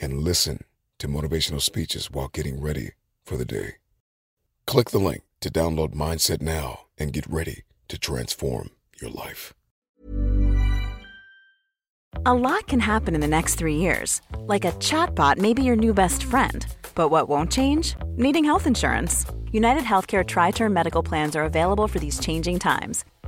and listen to motivational speeches while getting ready for the day. Click the link to download Mindset now and get ready to transform your life. A lot can happen in the next three years. Like a chatbot may be your new best friend. But what won't change? Needing health insurance. United Healthcare Tri Term Medical Plans are available for these changing times.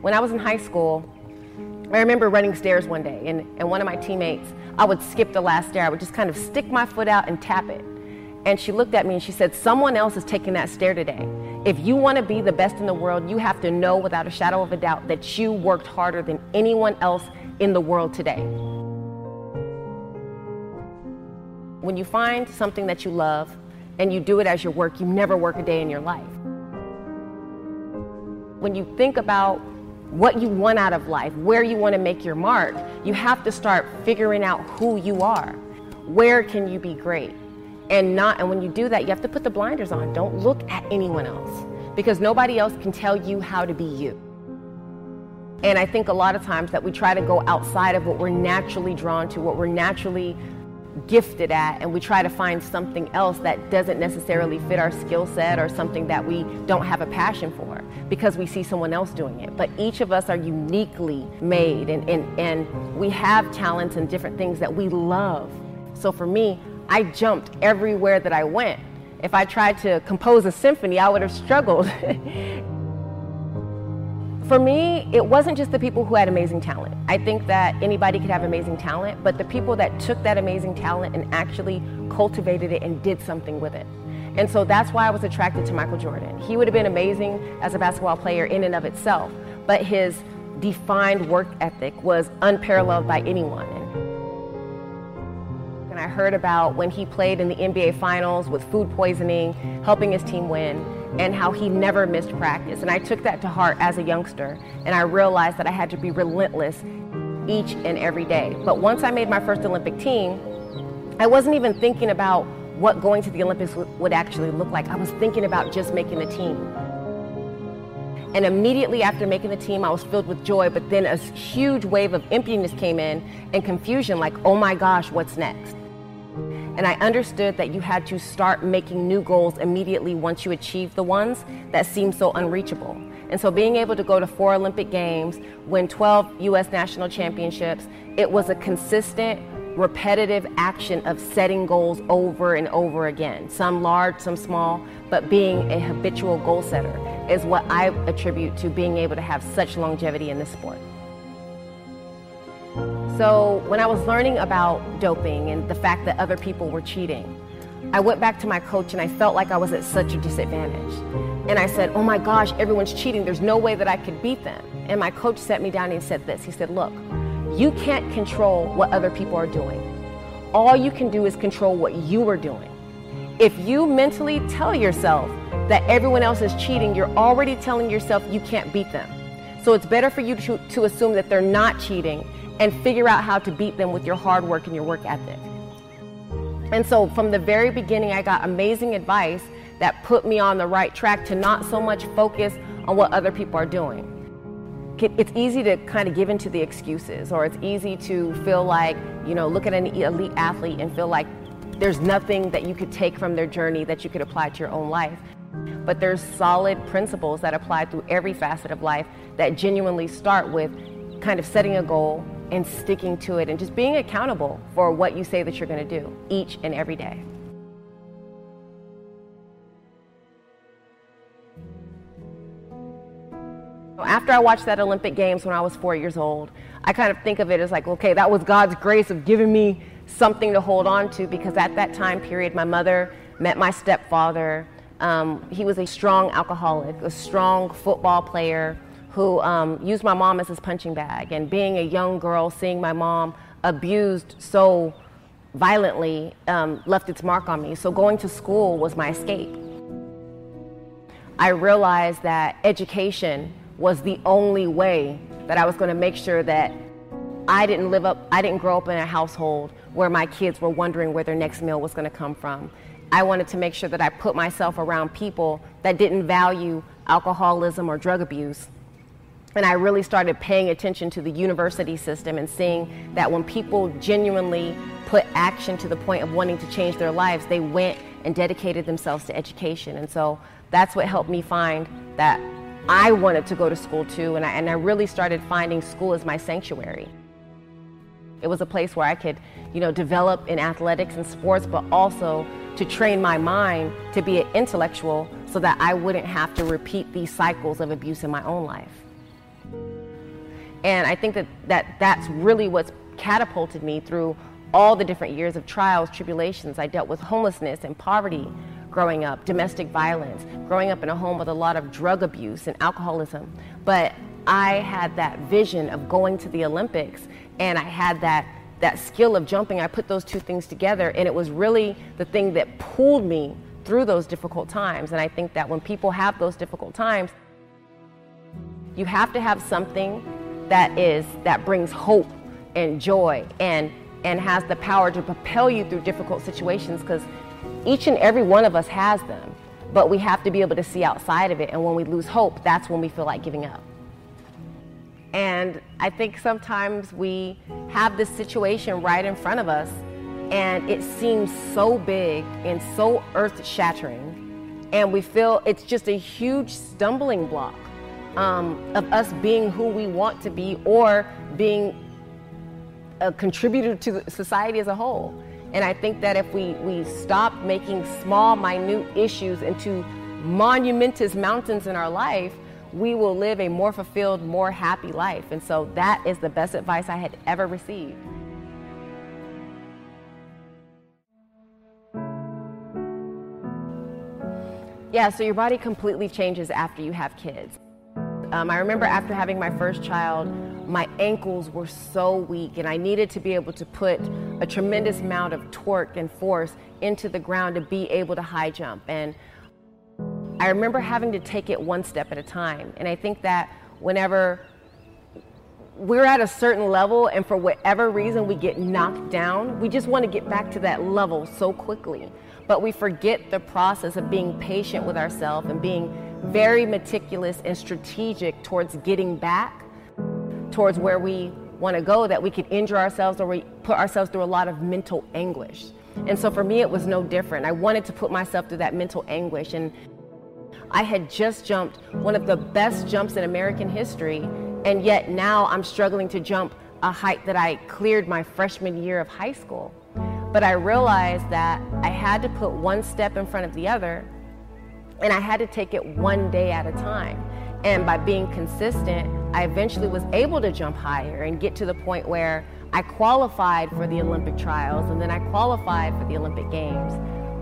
When I was in high school, I remember running stairs one day, and, and one of my teammates, I would skip the last stair. I would just kind of stick my foot out and tap it. And she looked at me and she said, Someone else is taking that stair today. If you want to be the best in the world, you have to know without a shadow of a doubt that you worked harder than anyone else in the world today. When you find something that you love and you do it as your work, you never work a day in your life. When you think about what you want out of life, where you want to make your mark, you have to start figuring out who you are. Where can you be great? And not and when you do that, you have to put the blinders on. Don't look at anyone else because nobody else can tell you how to be you. And I think a lot of times that we try to go outside of what we're naturally drawn to, what we're naturally gifted at and we try to find something else that doesn't necessarily fit our skill set or something that we don't have a passion for because we see someone else doing it. But each of us are uniquely made and, and, and we have talents and different things that we love. So for me, I jumped everywhere that I went. If I tried to compose a symphony, I would have struggled. for me, it wasn't just the people who had amazing talent. I think that anybody could have amazing talent, but the people that took that amazing talent and actually cultivated it and did something with it. And so that's why I was attracted to Michael Jordan. He would have been amazing as a basketball player in and of itself, but his defined work ethic was unparalleled by anyone. And I heard about when he played in the NBA Finals with food poisoning, helping his team win and how he never missed practice. And I took that to heart as a youngster, and I realized that I had to be relentless each and every day. But once I made my first Olympic team, I wasn't even thinking about what going to the Olympics would actually look like. I was thinking about just making the team. And immediately after making the team, I was filled with joy, but then a huge wave of emptiness came in and confusion like, oh my gosh, what's next? And I understood that you had to start making new goals immediately once you achieved the ones that seemed so unreachable. And so being able to go to four Olympic Games, win 12 US national championships, it was a consistent, repetitive action of setting goals over and over again, some large, some small, but being a habitual goal setter is what I attribute to being able to have such longevity in this sport. So when I was learning about doping and the fact that other people were cheating, I went back to my coach and I felt like I was at such a disadvantage. And I said, oh my gosh, everyone's cheating. There's no way that I could beat them. And my coach sat me down and said this. He said, look, you can't control what other people are doing. All you can do is control what you are doing. If you mentally tell yourself that everyone else is cheating, you're already telling yourself you can't beat them. So it's better for you to, to assume that they're not cheating and figure out how to beat them with your hard work and your work ethic. And so from the very beginning, I got amazing advice that put me on the right track to not so much focus on what other people are doing. It's easy to kind of give into the excuses, or it's easy to feel like, you know, look at an elite athlete and feel like there's nothing that you could take from their journey that you could apply to your own life. But there's solid principles that apply through every facet of life that genuinely start with kind of setting a goal and sticking to it and just being accountable for what you say that you're going to do each and every day. After I watched that Olympic Games when I was four years old, I kind of think of it as like, okay, that was God's grace of giving me something to hold on to because at that time period, my mother met my stepfather. Um, he was a strong alcoholic, a strong football player who um, used my mom as his punching bag. And being a young girl, seeing my mom abused so violently um, left its mark on me. So going to school was my escape. I realized that education was the only way that I was going to make sure that I didn't live up, I didn't grow up in a household where my kids were wondering where their next meal was going to come from. I wanted to make sure that I put myself around people that didn't value alcoholism or drug abuse. And I really started paying attention to the university system and seeing that when people genuinely put action to the point of wanting to change their lives, they went and dedicated themselves to education. And so that's what helped me find that I wanted to go to school too, and I, and I really started finding school as my sanctuary. It was a place where I could, you know, develop in athletics and sports, but also to train my mind to be an intellectual so that I wouldn't have to repeat these cycles of abuse in my own life. And I think that, that that's really what's catapulted me through all the different years of trials, tribulations. I dealt with homelessness and poverty growing up, domestic violence, growing up in a home with a lot of drug abuse and alcoholism. But I had that vision of going to the Olympics and I had that that skill of jumping. I put those two things together and it was really the thing that pulled me through those difficult times. And I think that when people have those difficult times, you have to have something that is that brings hope and joy and and has the power to propel you through difficult situations because each and every one of us has them, but we have to be able to see outside of it. And when we lose hope, that's when we feel like giving up. And I think sometimes we have this situation right in front of us, and it seems so big and so earth shattering. And we feel it's just a huge stumbling block um, of us being who we want to be or being a contributor to society as a whole. And I think that if we, we stop making small, minute issues into monumentous mountains in our life, we will live a more fulfilled, more happy life. And so that is the best advice I had ever received. Yeah, so your body completely changes after you have kids. Um, I remember after having my first child, my ankles were so weak, and I needed to be able to put a tremendous amount of torque and force into the ground to be able to high jump. And I remember having to take it one step at a time. And I think that whenever we're at a certain level and for whatever reason we get knocked down, we just want to get back to that level so quickly. But we forget the process of being patient with ourselves and being very meticulous and strategic towards getting back towards where we want to go that we could injure ourselves or we put ourselves through a lot of mental anguish. And so for me, it was no different. I wanted to put myself through that mental anguish. And I had just jumped one of the best jumps in American history, and yet now I'm struggling to jump a height that I cleared my freshman year of high school. But I realized that I had to put one step in front of the other, and I had to take it one day at a time. And by being consistent, I eventually was able to jump higher and get to the point where I qualified for the Olympic trials and then I qualified for the Olympic Games.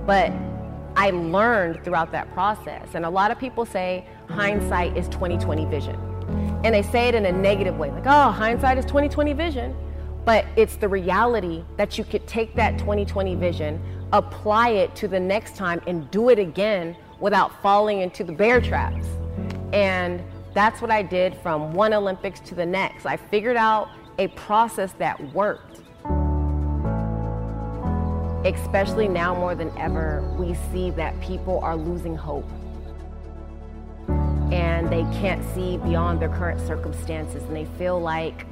But I learned throughout that process. And a lot of people say hindsight is 2020 vision. And they say it in a negative way, like, oh, hindsight is 2020 vision. But it's the reality that you could take that 2020 vision, apply it to the next time, and do it again without falling into the bear traps. And that's what I did from one Olympics to the next. I figured out a process that worked. Especially now more than ever, we see that people are losing hope and they can't see beyond their current circumstances and they feel like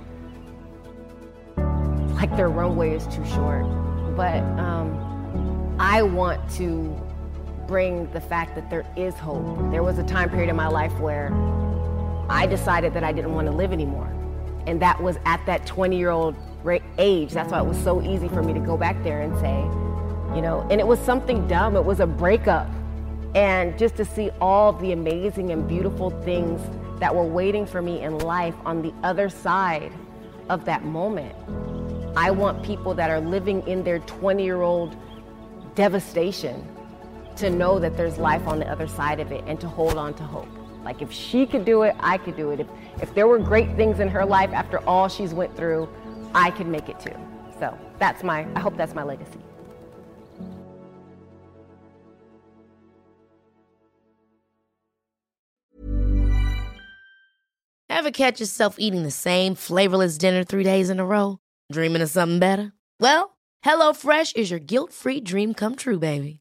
like their runway is too short. But um, I want to bring the fact that there is hope. There was a time period in my life where I decided that I didn't want to live anymore. And that was at that 20 year old age. That's why it was so easy for me to go back there and say, you know, and it was something dumb. It was a breakup. And just to see all the amazing and beautiful things that were waiting for me in life on the other side of that moment. I want people that are living in their 20 year old devastation to know that there's life on the other side of it and to hold on to hope. Like if she could do it, I could do it. If, if there were great things in her life after all she's went through, I could make it too. So that's my, I hope that's my legacy. Ever catch yourself eating the same flavorless dinner three days in a row? Dreaming of something better? Well, HelloFresh is your guilt-free dream come true, baby.